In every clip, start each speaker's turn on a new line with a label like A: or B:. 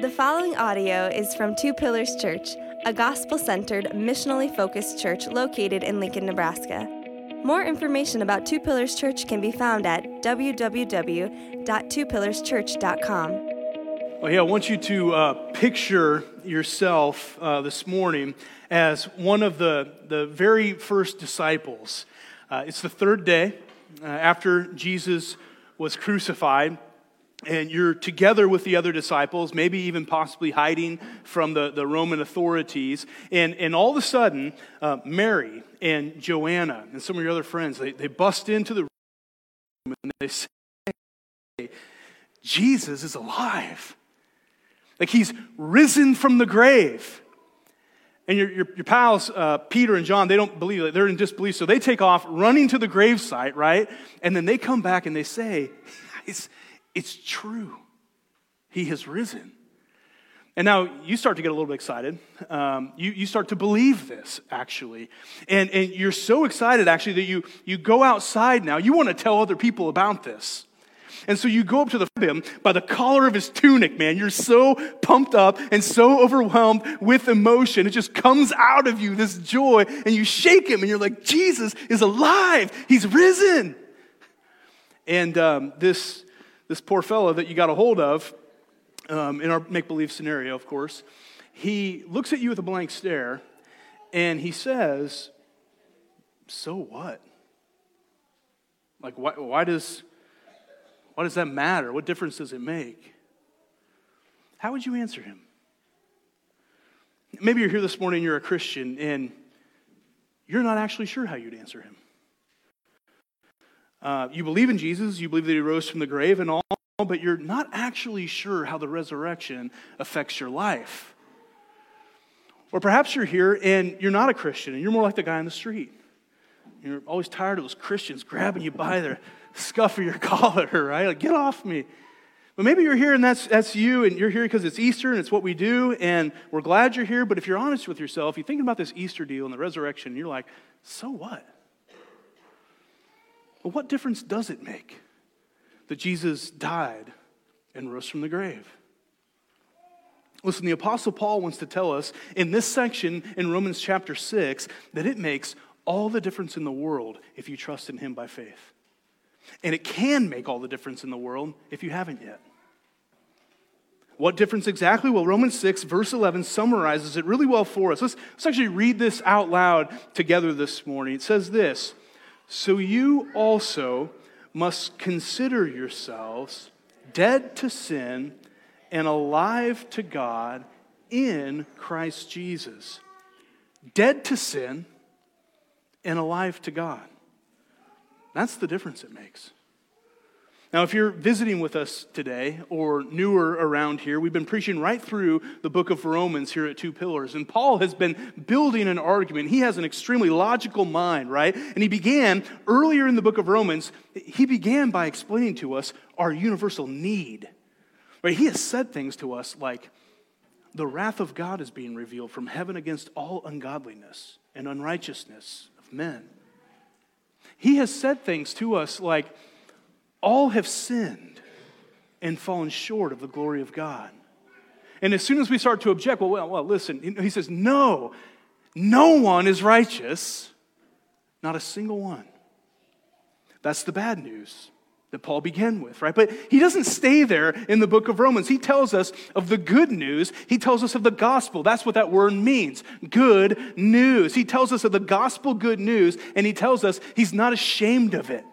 A: The following audio is from Two Pillars Church, a gospel centered, missionally focused church located in Lincoln, Nebraska. More information about Two Pillars Church can be found at www.twopillarschurch.com.
B: Well, yeah, I want you to uh, picture yourself uh, this morning as one of the, the very first disciples. Uh, it's the third day uh, after Jesus was crucified and you're together with the other disciples, maybe even possibly hiding from the, the Roman authorities. And, and all of a sudden, uh, Mary and Joanna and some of your other friends, they, they bust into the room and they say, Jesus is alive. Like he's risen from the grave. And your, your, your pals, uh, Peter and John, they don't believe it. They're in disbelief. So they take off running to the gravesite, right? And then they come back and they say, it's true. He has risen. And now you start to get a little bit excited. Um, you, you start to believe this, actually. And, and you're so excited, actually, that you, you go outside now. You want to tell other people about this. And so you go up to the him by the collar of his tunic, man. You're so pumped up and so overwhelmed with emotion. It just comes out of you, this joy, and you shake him and you're like, Jesus is alive. He's risen. And um, this this poor fellow that you got a hold of, um, in our make believe scenario, of course, he looks at you with a blank stare and he says, So what? Like, why, why, does, why does that matter? What difference does it make? How would you answer him? Maybe you're here this morning, you're a Christian, and you're not actually sure how you'd answer him. Uh, you believe in Jesus, you believe that he rose from the grave and all, but you're not actually sure how the resurrection affects your life. Or perhaps you're here and you're not a Christian and you're more like the guy on the street. You're always tired of those Christians grabbing you by the scuff of your collar, right? Like, get off me. But maybe you're here and that's, that's you, and you're here because it's Easter and it's what we do, and we're glad you're here. But if you're honest with yourself, you're thinking about this Easter deal and the resurrection, and you're like, so what? But what difference does it make that Jesus died and rose from the grave? Listen, the Apostle Paul wants to tell us in this section in Romans chapter 6 that it makes all the difference in the world if you trust in Him by faith. And it can make all the difference in the world if you haven't yet. What difference exactly? Well, Romans 6, verse 11, summarizes it really well for us. Let's, let's actually read this out loud together this morning. It says this so you also must consider yourselves dead to sin and alive to God in Christ Jesus. Dead to sin and alive to God. That's the difference it makes. Now, if you're visiting with us today or newer around here, we've been preaching right through the book of Romans here at Two Pillars. And Paul has been building an argument. He has an extremely logical mind, right? And he began earlier in the book of Romans, he began by explaining to us our universal need. Right? He has said things to us like, the wrath of God is being revealed from heaven against all ungodliness and unrighteousness of men. He has said things to us like, all have sinned and fallen short of the glory of God. And as soon as we start to object, well, well, well listen, he says, no, no one is righteous, not a single one. That's the bad news that Paul began with, right? But he doesn't stay there in the book of Romans. He tells us of the good news. He tells us of the gospel. That's what that word means good news. He tells us of the gospel good news, and he tells us he's not ashamed of it.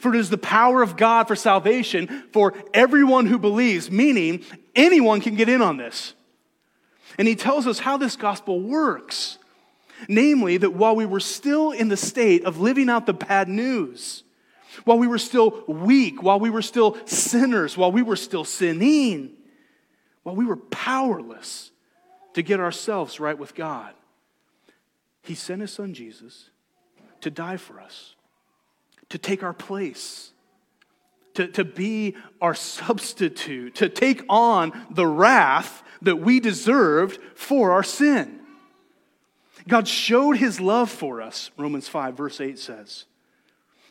B: For it is the power of God for salvation for everyone who believes, meaning anyone can get in on this. And he tells us how this gospel works. Namely, that while we were still in the state of living out the bad news, while we were still weak, while we were still sinners, while we were still sinning, while we were powerless to get ourselves right with God, He sent His Son Jesus to die for us to take our place, to, to be our substitute, to take on the wrath that we deserved for our sin. God showed his love for us, Romans 5, verse 8 says,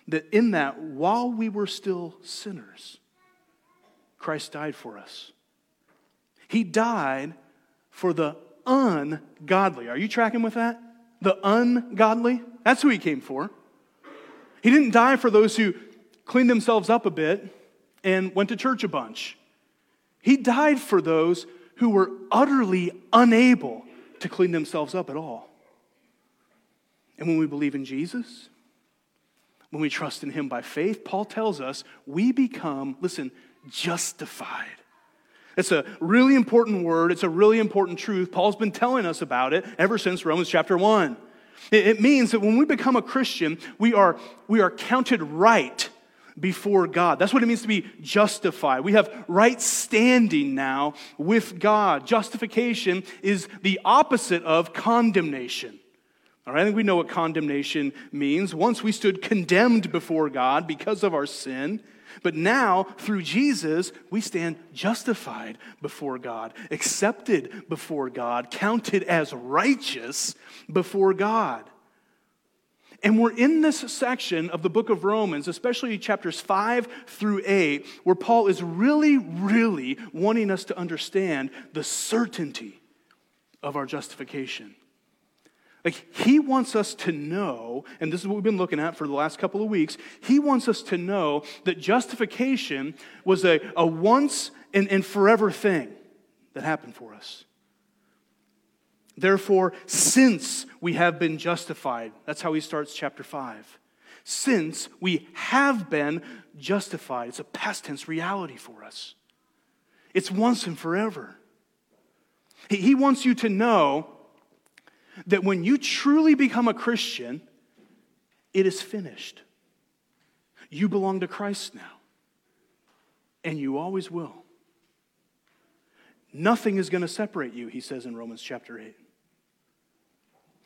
B: that in that while we were still sinners, Christ died for us. He died for the ungodly. Are you tracking with that? The ungodly? That's who he came for. He didn't die for those who cleaned themselves up a bit and went to church a bunch. He died for those who were utterly unable to clean themselves up at all. And when we believe in Jesus, when we trust in Him by faith, Paul tells us we become, listen, justified. It's a really important word. It's a really important truth. Paul's been telling us about it ever since Romans chapter 1. It means that when we become a Christian, we are, we are counted right before God. That's what it means to be justified. We have right standing now with God. Justification is the opposite of condemnation. All right, I think we know what condemnation means. Once we stood condemned before God because of our sin, but now through Jesus, we stand justified before God, accepted before God, counted as righteous before God. And we're in this section of the book of Romans, especially chapters 5 through 8, where Paul is really, really wanting us to understand the certainty of our justification. Like, he wants us to know, and this is what we've been looking at for the last couple of weeks. He wants us to know that justification was a, a once and, and forever thing that happened for us. Therefore, since we have been justified, that's how he starts chapter 5. Since we have been justified, it's a past tense reality for us. It's once and forever. He, he wants you to know that when you truly become a Christian, it is finished. You belong to Christ now, and you always will. Nothing is going to separate you, he says in Romans chapter 8.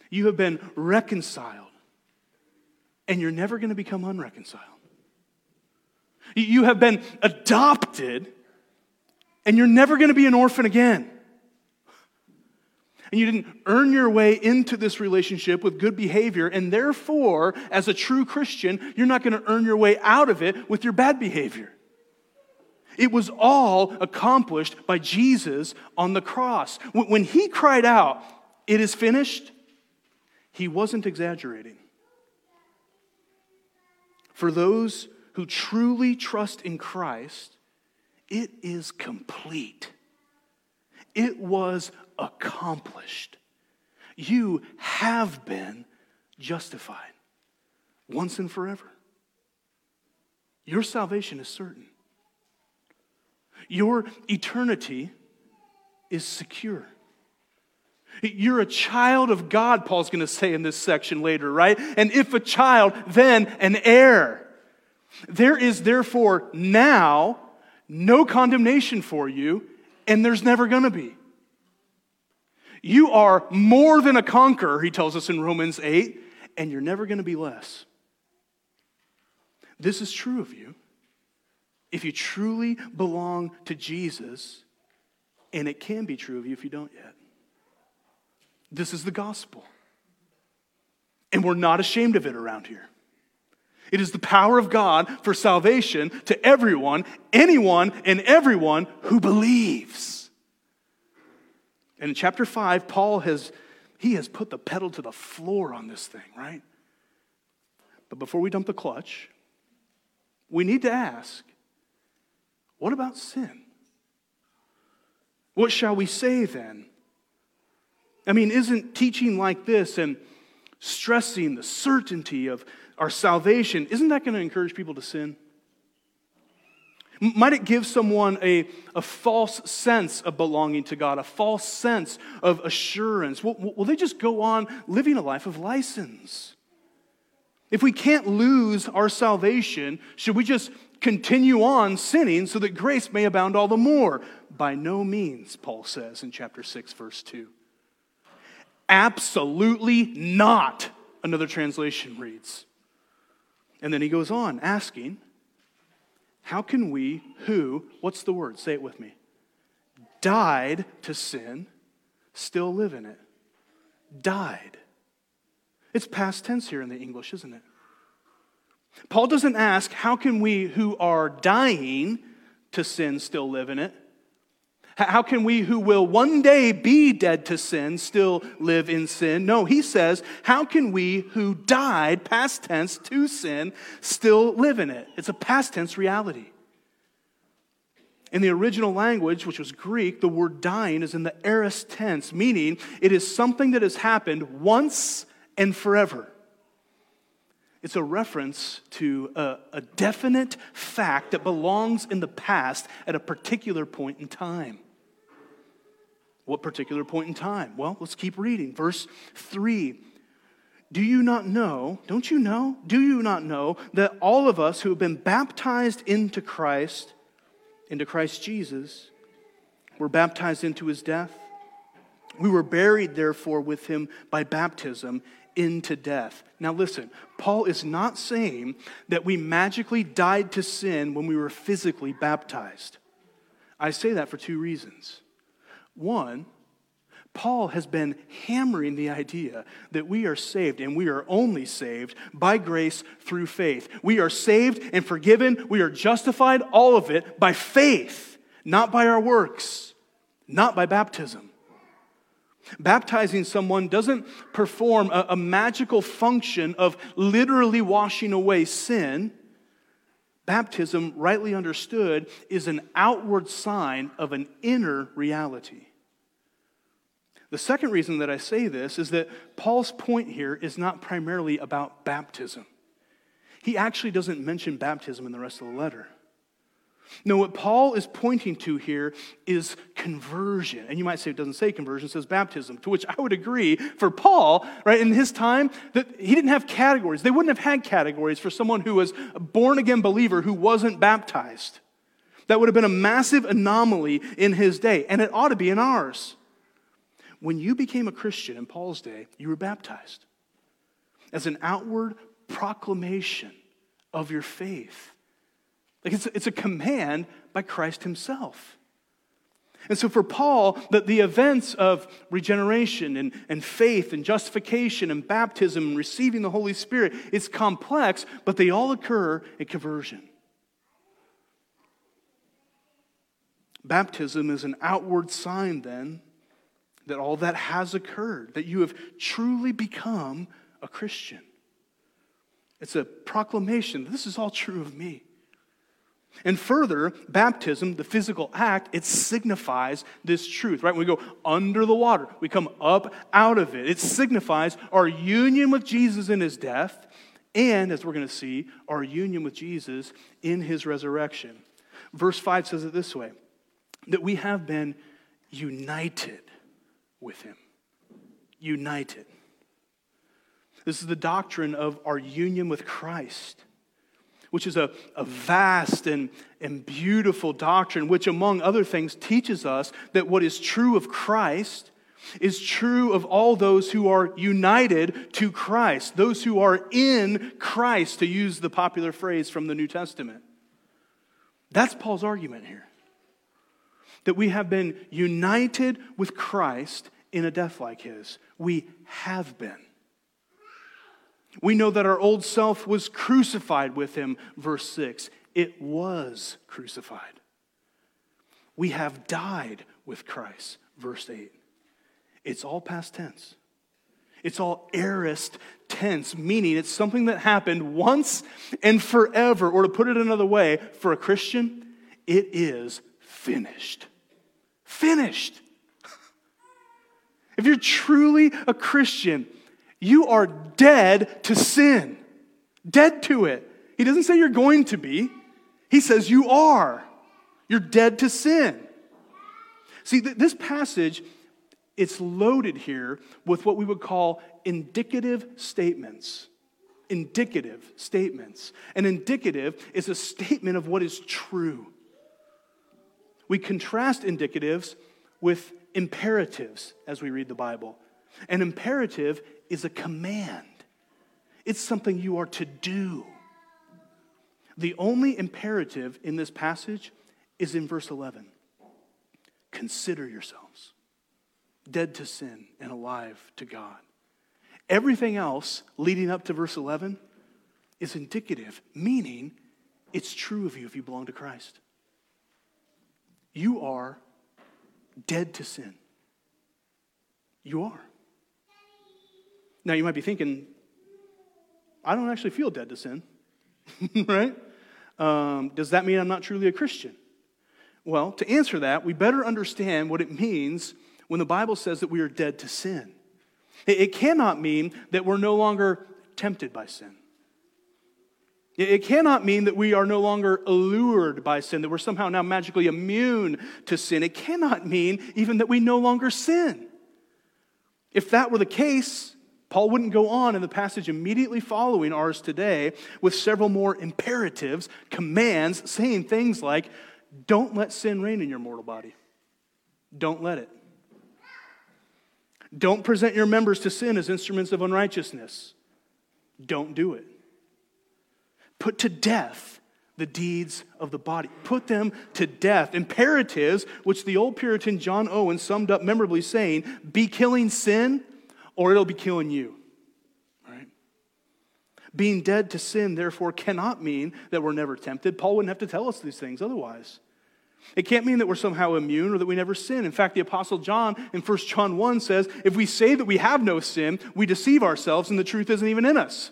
B: You have been reconciled, and you're never going to become unreconciled. You have been adopted, and you're never going to be an orphan again and you didn't earn your way into this relationship with good behavior, and therefore, as a true Christian, you're not going to earn your way out of it with your bad behavior. It was all accomplished by Jesus on the cross. When he cried out, It is finished, he wasn't exaggerating. For those who truly trust in Christ, it is complete. It was accomplished. You have been justified once and forever. Your salvation is certain. Your eternity is secure. You're a child of God, Paul's going to say in this section later, right? And if a child, then an heir. There is therefore now no condemnation for you, and there's never going to be. You are more than a conqueror, he tells us in Romans 8, and you're never going to be less. This is true of you. If you truly belong to Jesus, and it can be true of you if you don't yet. This is the gospel. And we're not ashamed of it around here. It is the power of God for salvation to everyone, anyone, and everyone who believes. And in chapter 5, Paul has he has put the pedal to the floor on this thing, right? But before we dump the clutch, we need to ask, what about sin? What shall we say then? I mean, isn't teaching like this and stressing the certainty of our salvation, isn't that going to encourage people to sin? Might it give someone a, a false sense of belonging to God, a false sense of assurance? Will, will they just go on living a life of license? If we can't lose our salvation, should we just continue on sinning so that grace may abound all the more? By no means, Paul says in chapter 6, verse 2. Absolutely not, another translation reads. And then he goes on asking, how can we, who, what's the word? Say it with me. Died to sin, still live in it? Died. It's past tense here in the English, isn't it? Paul doesn't ask, how can we who are dying to sin still live in it? How can we who will one day be dead to sin still live in sin? No, he says, how can we who died, past tense, to sin, still live in it? It's a past tense reality. In the original language, which was Greek, the word dying is in the aorist tense, meaning it is something that has happened once and forever. It's a reference to a, a, definite fact that belongs in the past at a particular point in time. What particular point in time? Well, let's keep reading. Verse 3. Do you not know, don't you know, do you not know that all of us who have been baptized into Christ, into Christ Jesus, were baptized into his death? We were buried, therefore, with him by baptism into death. Now, listen, Paul is not saying that we magically died to sin when we were physically baptized. I say that for two reasons. One, Paul has been hammering the idea that we are saved and we are only saved by grace through faith. We are saved and forgiven, we are justified, all of it by faith, not by our works, not by baptism. Baptizing someone doesn't perform a, a, magical function of literally washing away sin. Baptism, rightly understood, is an outward sign of an inner reality. The second reason that I say this is that Paul's point here is not primarily about baptism. He actually doesn't mention baptism in the rest of the letter. No, what Paul is pointing to here is conversion. And you might say it doesn't say conversion, it says baptism, to which I would agree. For Paul, right, in his time, that he didn't have categories. They wouldn't have had categories for someone who was a born again believer who wasn't baptized. That would have been a massive anomaly in his day, and it ought to be in ours. When you became a Christian in Paul's day, you were baptized as an outward proclamation of your faith like it's, it's a command by Christ himself. And so for Paul, the, the events of regeneration and, and faith and justification and baptism and receiving the Holy Spirit, it's complex, but they all occur at conversion. Baptism is an outward sign then that all that has occurred, that you have truly become a Christian. It's a proclamation this is all true of me. And further, baptism, the physical act, it signifies this truth, right? When we go under the water, we come up out of it. It signifies our union with Jesus in his death, and as we're going to see, our union with Jesus in his resurrection. Verse 5 says it this way that we have been united with him. United. This is the doctrine of our union with Christ which is a, a vast and, and beautiful doctrine, which, among other things, teaches us that what is true of Christ is true of all those who are united to Christ, those who are in Christ, to use the popular phrase from the New Testament. That's Paul's argument here. That we have been united with Christ in a death like his. We have been. We know that our old self was crucified with him, verse 6. It was crucified. We have died with Christ, verse 8. It's all past tense. It's all aorist tense, meaning it's something that happened once and forever. Or to put it another way, for a Christian, it is finished. Finished. If you're truly a Christian, you are dead to sin, dead to it. He doesn't say you're going to be, he says you are. You're dead to sin. See, th- this passage, it's loaded here with what we would call indicative statements. Indicative statements. An indicative is a statement of what is true. We contrast indicatives with imperatives as we read the Bible. An imperative is a command, it's something you are to do. The only imperative in this passage is in verse 11 Consider yourselves dead to sin and alive to God. Everything else leading up to verse 11 is indicative, meaning it's true of you if you belong to Christ. You are dead to sin. You are. Now, you might be thinking, I don't actually feel dead to sin, right? Um, does that mean I'm not truly a Christian? Well, to answer that, we better understand what it means when the Bible says that we are dead to sin. It, cannot mean that we're no longer tempted by sin. It cannot mean that we are no longer allured by sin, that we're somehow now magically immune to sin. It cannot mean even that we no longer sin. If that were the case, Paul wouldn't go on in the passage immediately following ours today with several more imperatives, commands, saying things like, Don't let sin reign in your mortal body. Don't let it. Don't present your members to sin as instruments of unrighteousness. Don't do it. Put to death the deeds of the body. Put them to death. Imperatives, which the old Puritan John Owen summed up memorably saying, be killing sin or it'll be killing you. Right? Being dead to sin, therefore, cannot mean that we're never tempted. Paul wouldn't have to tell us these things otherwise. It can't mean that we're somehow immune or that we never sin. In fact, the Apostle John in 1 John 1 says, if we say that we have no sin, we deceive ourselves and the truth isn't even in us.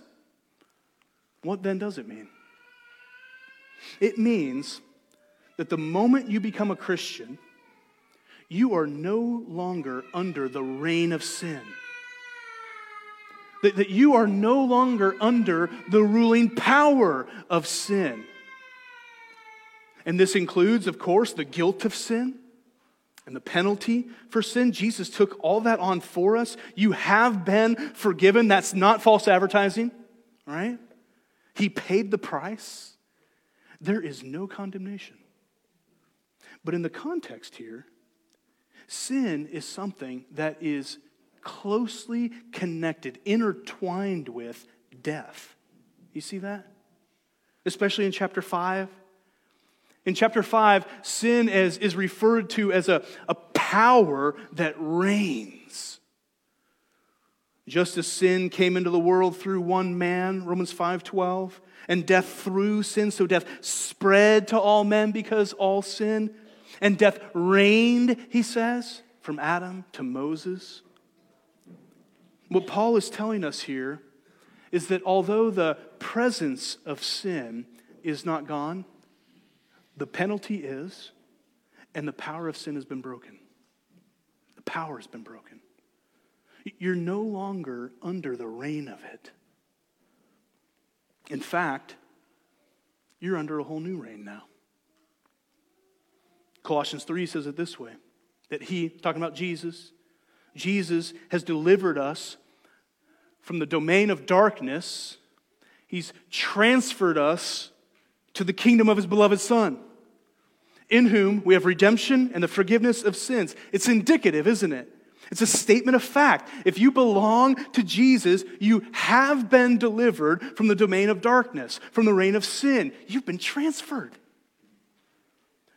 B: What then does it mean? It means that the moment you become a Christian, you are no longer under the reign of sin. That, that you are no longer under the ruling power of sin. And this includes, of course, the guilt of sin and the penalty for sin. Jesus took all that on for us. You have been forgiven. That's not false advertising, right? He paid the price. There is no condemnation. But in the context here, sin is something that is closely connected, intertwined with death. You see that? Especially in chapter 5 in chapter 5, sin is, is referred to as a, a power that reigns. Just as sin came into the world through one man, Romans 5:12, and death through sin, so death spread to all men because all sin, and death reigned, he says, from Adam to Moses. What Paul is telling us here is that although the presence of sin is not gone, the penalty is, and the power of sin has been broken. The power has been broken. You're no longer under the reign of it. In fact, you're under a whole new reign now. Colossians 3 says it this way that he, talking about Jesus, Jesus has delivered us from the domain of darkness, he's transferred us to the kingdom of his beloved Son, in whom we have redemption and the forgiveness of sins. It's indicative, isn't it? It's a statement of fact. If you belong to Jesus, you have been delivered from the domain of darkness, from the reign of sin. You've been transferred.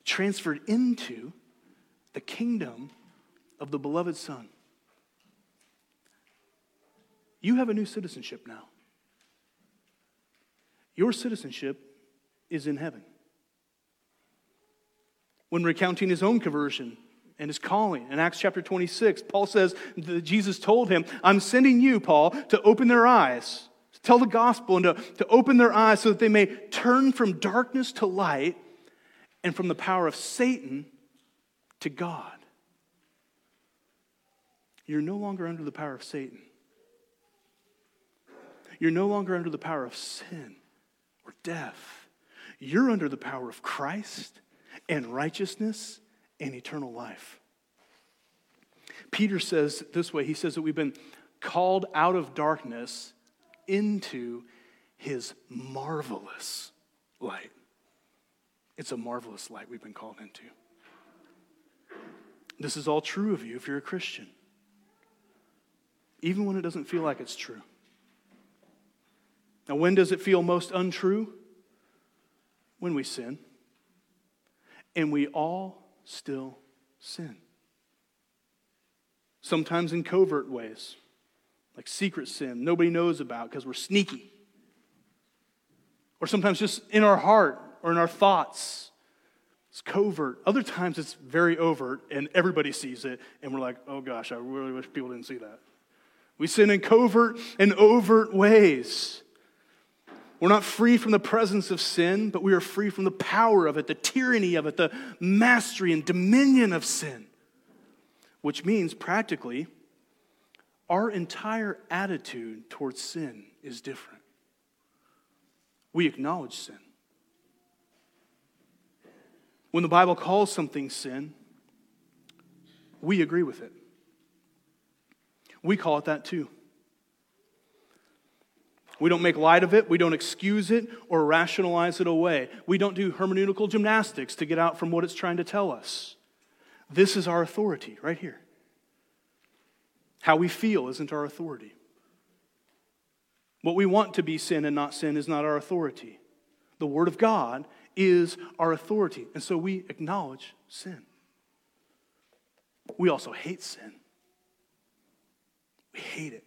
B: Transferred into the kingdom of the beloved Son. You have a new citizenship now. Your citizenship is in heaven. When recounting his own conversion and his calling in Acts chapter 26, Paul says that Jesus told him, I'm sending you, Paul, to open their eyes, to tell the gospel, and to, to open their eyes so that they may turn from darkness to light and from the power of Satan to God. You're no longer under the power of Satan. You're no longer under the power of sin or death. You're under the power of Christ and righteousness and eternal life. Peter says this way he says that we've been called out of darkness into his marvelous light. It's a marvelous light we've been called into. This is all true of you if you're a Christian, even when it doesn't feel like it's true. Now, when does it feel most untrue? when we sin, and we all still sin. Sometimes in covert ways, like secret sin nobody knows about because we're sneaky. Or sometimes just in our heart or in our thoughts. It's covert. Other times it's very overt and everybody sees it, and we're like, oh gosh, I really wish people didn't see that. We sin in covert and overt ways. We're not free from the presence of sin, but we are free from the power of it, the tyranny of it, the mastery and dominion of sin. Which means, practically, our entire attitude towards sin is different. We acknowledge sin. When the Bible calls something sin, we agree with it. We call it that too. We don't make light of it. We don't excuse it or rationalize it away. We don't do hermeneutical gymnastics to get out from what it's trying to tell us. This is our authority right here. How we feel isn't our authority. What we want to be sin and not sin is not our authority. The Word of God is our authority. And so we acknowledge sin. We also hate sin. We hate it.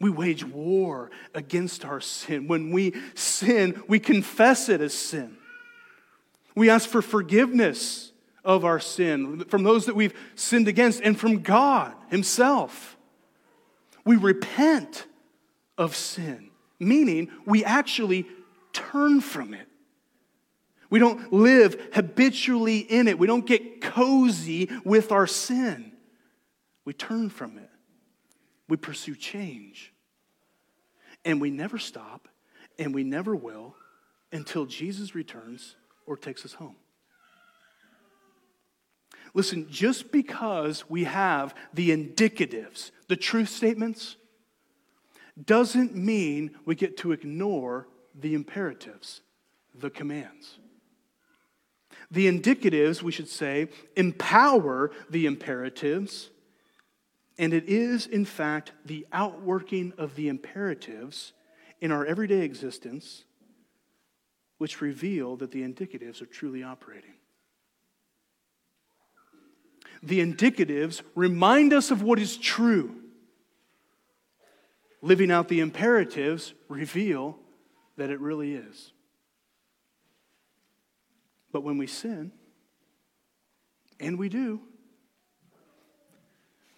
B: We wage war against our sin. When we sin, we confess it as sin. We ask for forgiveness of our sin from those that we've sinned against and from God Himself. We repent of sin, meaning we actually turn from it. We don't live habitually in it. We don't get cozy with our sin. We turn from it. We pursue change. And we never stop, and we never will until Jesus returns or takes us home. Listen, just because we have the indicatives, the truth statements, doesn't mean we get to ignore the imperatives, the commands. The indicatives, we should say, empower the imperatives, and it is, in fact, the outworking of the imperatives in our everyday existence which reveal that the indicatives are truly operating. The indicatives remind us of what is true. Living out the imperatives reveal that it really is. But when we sin, and we do,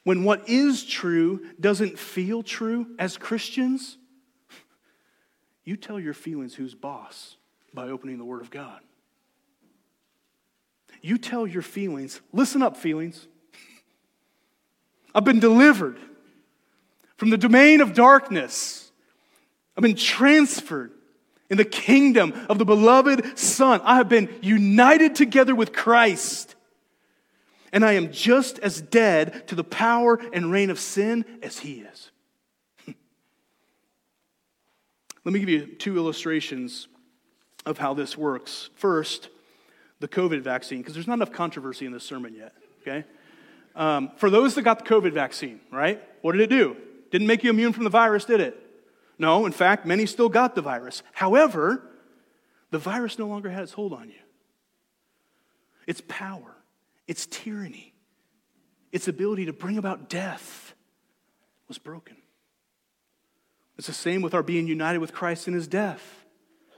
B: when what is true doesn't feel true as Christians, you tell your feelings who's boss by opening the Word of God. You tell your feelings, listen up, feelings. I've been delivered from the domain of darkness. I've been transferred in the kingdom of the beloved Son. I have been united together with Christ. And I am just as dead to the power and reign of sin as He is. Let me give you two illustrations of how this works. First, the COVID vaccine, because there's not enough controversy in this sermon yet, okay? Um, for those that got the COVID vaccine, right? What did it do? Didn't make you immune from the virus, did it? No, in fact, many still got the virus. However, the virus no longer has hold on you. Its power, its tyranny, its ability to bring about death was broken. It's the same with our being united with Christ in his death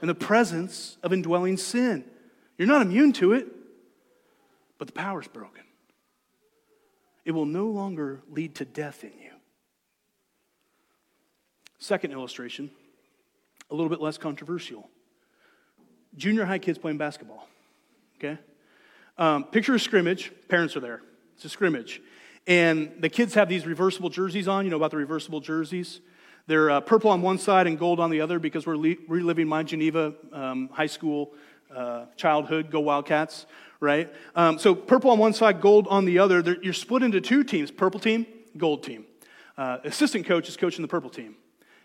B: and the presence of indwelling sin. You're not immune to it, but the power's broken. It will no longer lead to death in you. Second illustration, a little bit less controversial. Junior high kids playing basketball. Okay? Um, picture a scrimmage. Parents are there. It's a scrimmage. And the kids have these reversible jerseys on. You know about the reversible jerseys? They're uh, purple on one side and gold on the other because we're le- reliving my Geneva um, high school uh, childhood. Go Wildcats, right? Um, so purple on one side, gold on the other. They're, you're split into two teams purple team, gold team. Uh, assistant coach is coaching the purple team.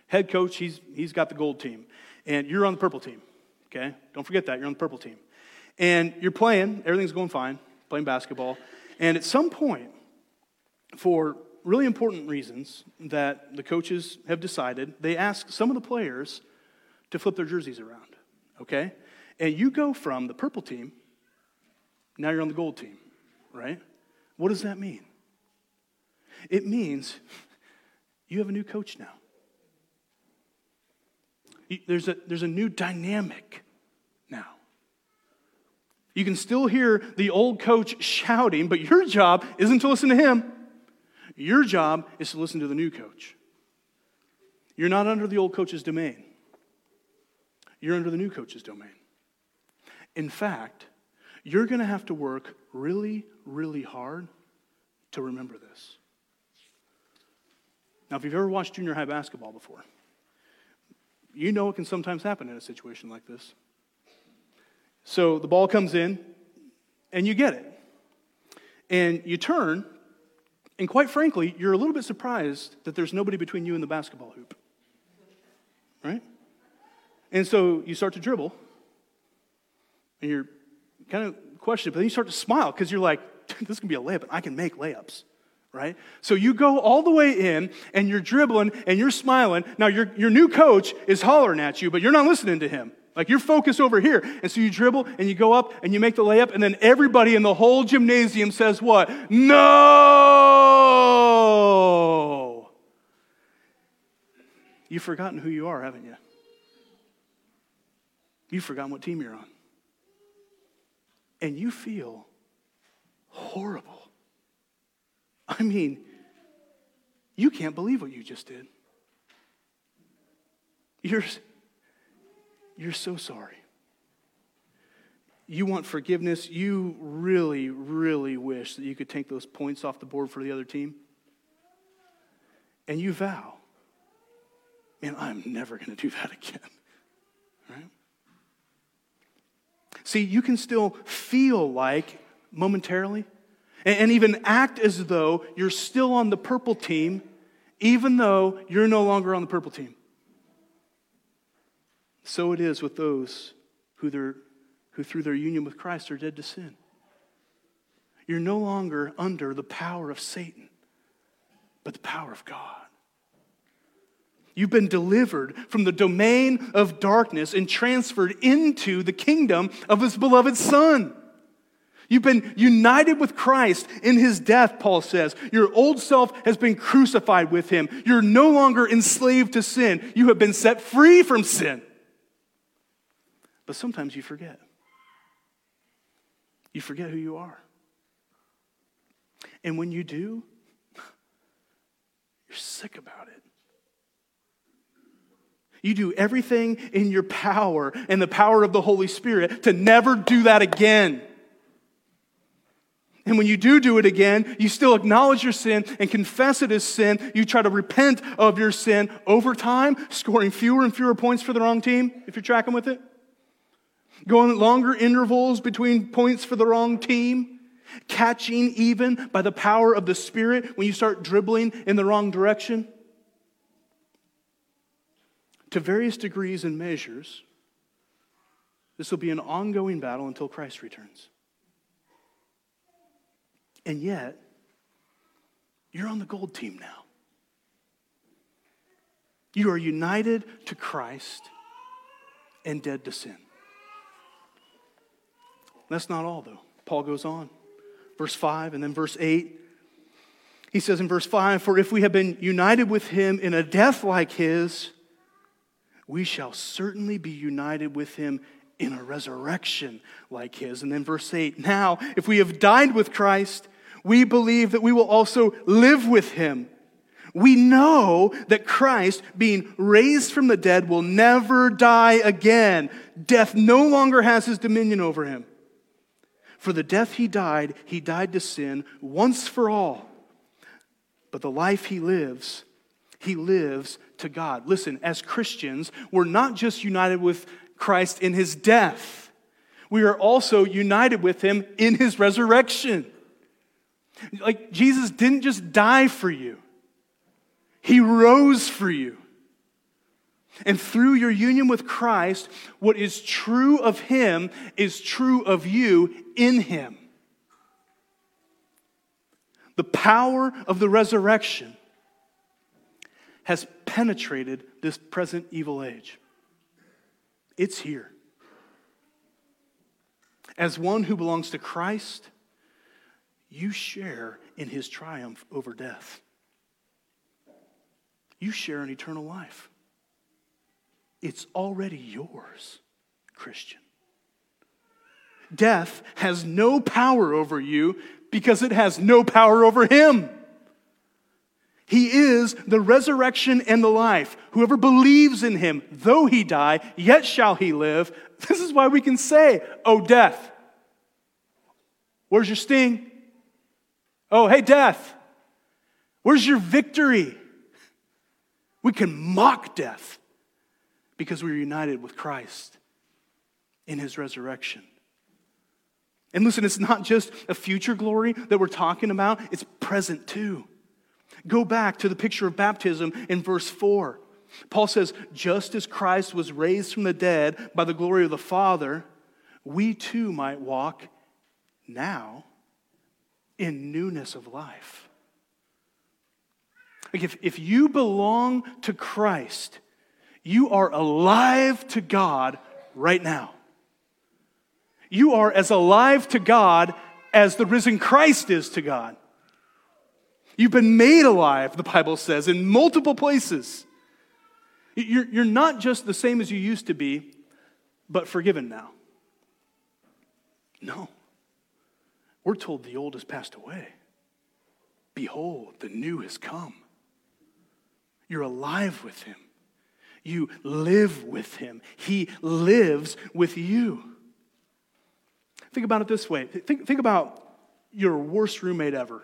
B: Head coach, he's, he's got the gold team. And you're on the purple team, okay? Don't forget that. You're on the purple team. And you're playing, everything's going fine, playing basketball. And at some point, for really important reasons that the coaches have decided, they ask some of the players to flip their jerseys around, okay? And you go from the purple team, now you're on the gold team, right? What does that mean? It means you have a new coach now. There's a, there's a new dynamic. You can still hear the old coach shouting, but your job isn't to listen to him. Your job is to listen to the new coach. You're not under the old coach's domain, you're under the new coach's domain. In fact, you're going to have to work really, really hard to remember this. Now, if you've ever watched junior high basketball before, you know it can sometimes happen in a situation like this. So the ball comes in, and you get it. And you turn, and quite frankly, you're a little bit surprised that there's nobody between you and the basketball hoop. Right? And so you start to dribble, and you're kind of questioning, but then you start to smile because you're like, this can be a layup, and I can make layups. Right? So you go all the way in and you're dribbling and you're smiling. Now, your, your new coach is hollering at you, but you're not listening to him. Like you're focused over here. And so you dribble and you go up and you make the layup, and then everybody in the whole gymnasium says, What? No! You've forgotten who you are, haven't you? You've forgotten what team you're on. And you feel horrible. I mean, you can't believe what you just did. You're, you're so sorry. You want forgiveness. You really, really wish that you could take those points off the board for the other team. And you vow, man, I'm never going to do that again. Right? See, you can still feel like momentarily and even act as though you're still on the purple team, even though you're no longer on the purple team. So it is with those who, who, through their union with Christ, are dead to sin. You're no longer under the power of Satan, but the power of God. You've been delivered from the domain of darkness and transferred into the kingdom of his beloved Son. You've been united with Christ in his death, Paul says. Your old self has been crucified with him. You're no longer enslaved to sin. You have been set free from sin. But sometimes you forget. You forget who you are. And when you do, you're sick about it. You do everything in your power and the power of the Holy Spirit to never do that again. And when you do do it again, you still acknowledge your sin and confess it as sin. You try to repent of your sin over time, scoring fewer and fewer points for the wrong team, if you're tracking with it going longer intervals between points for the wrong team, catching even by the power of the Spirit when you start dribbling in the wrong direction. To various degrees and measures, this will be an ongoing battle until Christ returns. And yet, you're on the gold team now. You are united to Christ and dead to sin. That's not all, though. Paul goes on. Verse 5 and then verse 8. He says in verse 5 For if we have been united with him in a death like his, we shall certainly be united with him in a resurrection like his. And then verse 8 Now, if we have died with Christ, we believe that we will also live with him. We know that Christ, being raised from the dead, will never die again. Death no longer has his dominion over him. For the death he died, he died to sin once for all. But the life he lives, he lives to God. Listen, as Christians, we're not just united with Christ in his death, we are also united with him in his resurrection. Like Jesus didn't just die for you, he rose for you. And through your union with Christ, what is true of Him is true of you in Him. The power of the resurrection has penetrated this present evil age. It's here. As one who belongs to Christ, you share in his triumph over death. You share in eternal life. It's already yours, Christian. Death has no power over you because it has no power over him. He is the resurrection and the life. Whoever believes in him, though he die, yet shall he live. This is why we can say, Oh, death, where's your sting? Oh, hey, death, where's your victory? We can mock death because we're united with Christ in his resurrection. And listen, it's not just a future glory that we're talking about, it's present too. Go back to the picture of baptism in verse 4. Paul says, just as Christ was raised from the dead by the glory of the Father, we too might walk now in newness of life. Like if, if you belong to Christ, you are alive to God right now. You are as alive to God as the risen Christ is to God. You've been made alive, the Bible says, in multiple places. You're, you're not just the same as you used to be, but forgiven now. No. We're told the old has passed away. Behold, the new has come. You're alive with him. You live with him. He lives with you. Think about it this way think, think about your worst roommate ever.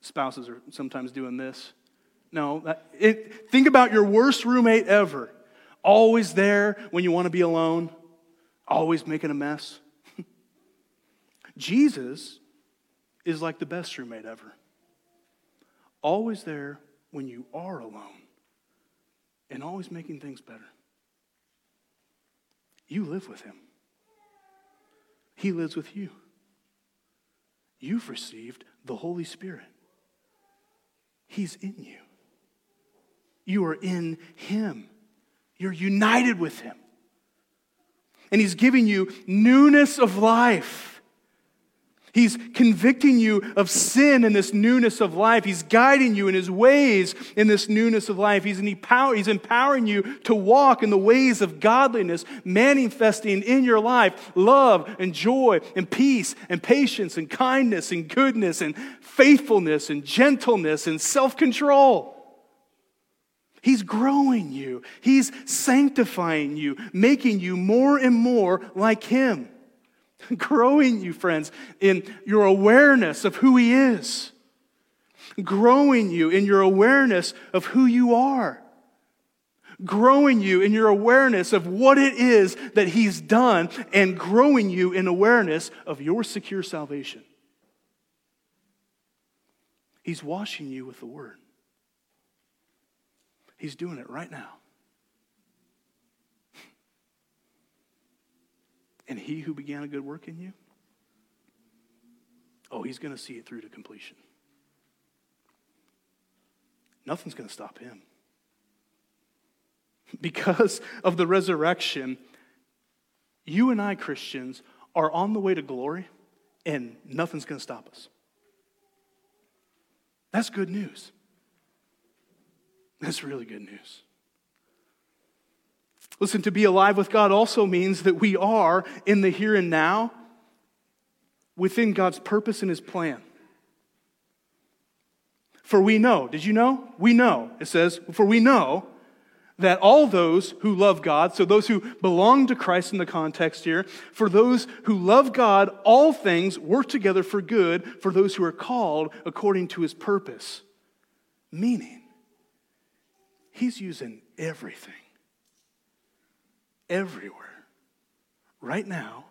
B: Spouses are sometimes doing this. No, that, it, think about your worst roommate ever. Always there when you want to be alone, always making a mess. Jesus is like the best roommate ever. Always there when you are alone and always making things better. You live with him. He lives with you. You've received the Holy Spirit. He's in you. You are in Him. You're united with Him. And He's giving you newness of life. He's convicting you of sin in this newness of life. He's guiding you in his ways in this newness of life. He's, empower, he's empowering you to walk in the ways of godliness, manifesting in your life love and joy and peace and patience and kindness and goodness and faithfulness and gentleness and self control. He's growing you, He's sanctifying you, making you more and more like Him. growing you, friends, in your awareness of who He is, growing you in your awareness of who you are, growing you in your awareness of what it is that He's done, and growing you in awareness of your secure salvation. He's washing you with the Word. He's doing it right now. And he who began a good work in you, oh, he's going to see it through to completion. Nothing's going to stop him. Because of the resurrection, you and I, Christians, are on the way to glory, and nothing's going to stop us. That's good news. That's really good news. Listen, to be alive with God also means that we are in the here and now within God's purpose and His plan. For we know, did you know? We know. It says, for we know that all those who love God, so those who belong to Christ in the context here, for those who love God, all things work together for good for those who are called according to his purpose. Meaning, he's using everything everywhere, right now,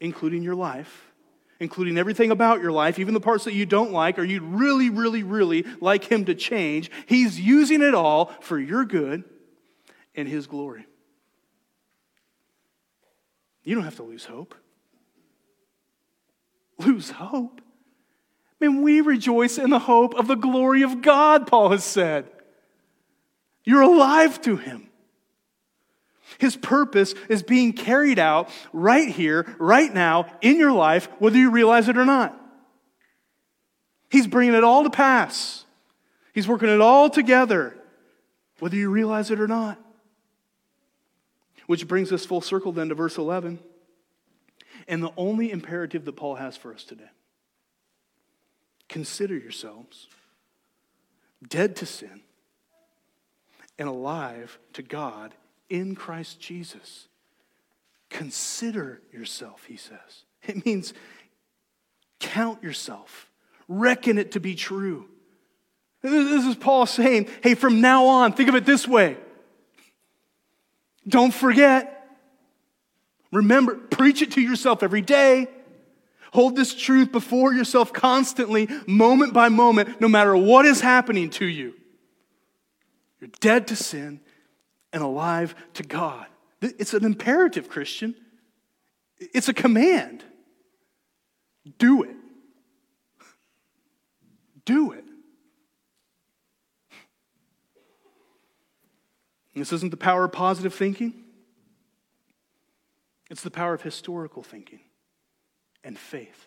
B: including your life, including everything about your life, even the parts that you don't like or you'd really, really, really like Him to change. He's using it all for your good and His glory. You don't have to lose hope. Lose hope? I mean, we rejoice in the hope of the glory of God, Paul has said. You're alive to Him. His purpose is being carried out right here, right now, in your life, whether you realize it or not. He's bringing it all to pass. He's working it all together, whether you realize it or not. Which brings us full circle then to verse 11. and the only imperative that Paul has for us today. Consider yourselves dead to sin and alive to God in Christ Jesus. Consider yourself, he says. It means count yourself, reckon it to be true. This is Paul saying, hey, from now on, think of it this way. Don't forget. Remember, preach it to yourself every day. Hold this truth before yourself constantly, moment by moment, no matter what is happening to you. You're dead to sin and alive to God. It's an imperative, Christian. It's a command. Do it. Do it. This isn't the power of positive thinking, it's the power of historical thinking and faith.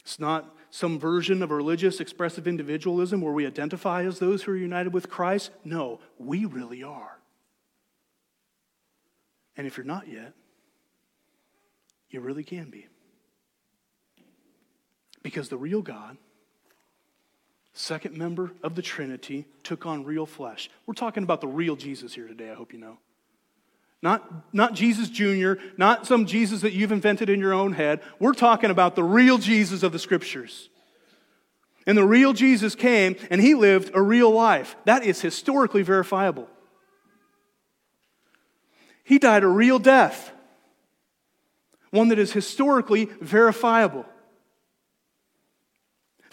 B: It's not some version of religious expressive individualism where we identify as those who are united with Christ. No, we really are. And if you're not yet, you really can be. Because the real God, second member of the Trinity, took on real flesh. We're talking about the real Jesus here today, I hope you know. Not, not Jesus Jr., not some Jesus that you've invented in your own head. We're talking about the real Jesus of the scriptures. And the real Jesus came and he lived a real life. That is historically verifiable. He died a real death, one that is historically verifiable.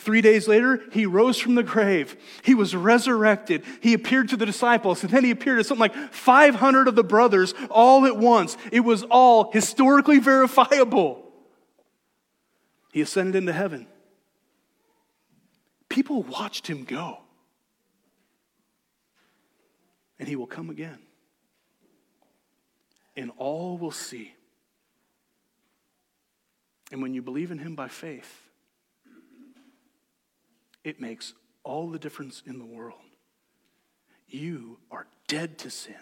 B: Three days later, he rose from the grave. He was resurrected. He appeared to the disciples, and then he appeared to something like 500 of the brothers all at once. It was all historically verifiable. He ascended into heaven. People watched him go. And he will come again. And all will see. And when you believe in him by faith, it makes all the difference in the world. You are dead to sin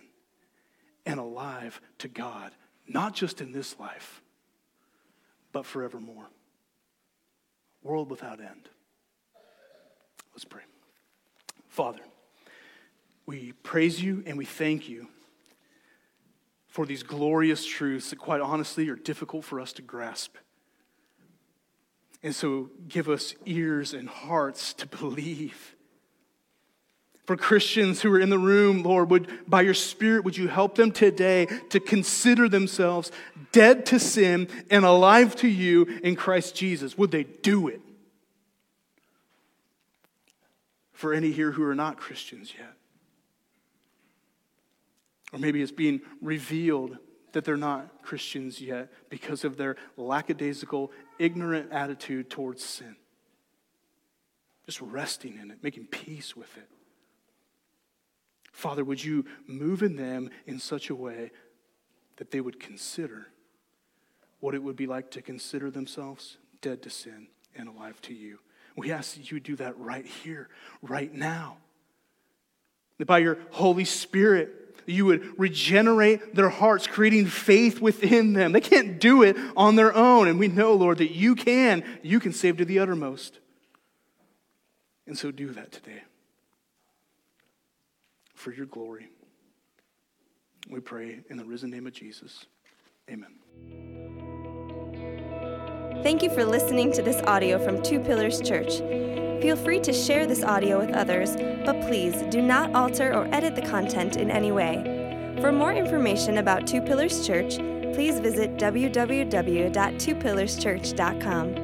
B: and alive to God, not just in this life, but forevermore. World without end. Let's pray. Father, we praise you and we thank you for these glorious truths that, quite honestly, are difficult for us to grasp. And so give us ears and hearts to believe. For Christians who are in the room, Lord, would by your Spirit, would you help them today to consider themselves dead to sin and alive to you in Christ Jesus? Would they do it? For any here who are not Christians yet. Or maybe it's being revealed that they're not Christians yet because of their lackadaisical, ignorant attitude towards sin. Just resting in it, making peace with it. Father, would you move in them in such a way that they would consider what it would be like to consider themselves dead to sin and alive to you? We ask that you do that right here, right now. That by your Holy Spirit, you would regenerate their hearts, creating faith within them. They can't do it on their own. And we know, Lord, that you can. You can save to the uttermost. And so do that today for your glory. We pray in the risen name of Jesus. Amen.
A: Thank you for listening to this audio from Two Pillars Church. Feel free to share this audio with others, but please do not alter or edit the content in any way. For more information about Two Pillars Church, please visit www.twopillarschurch.com.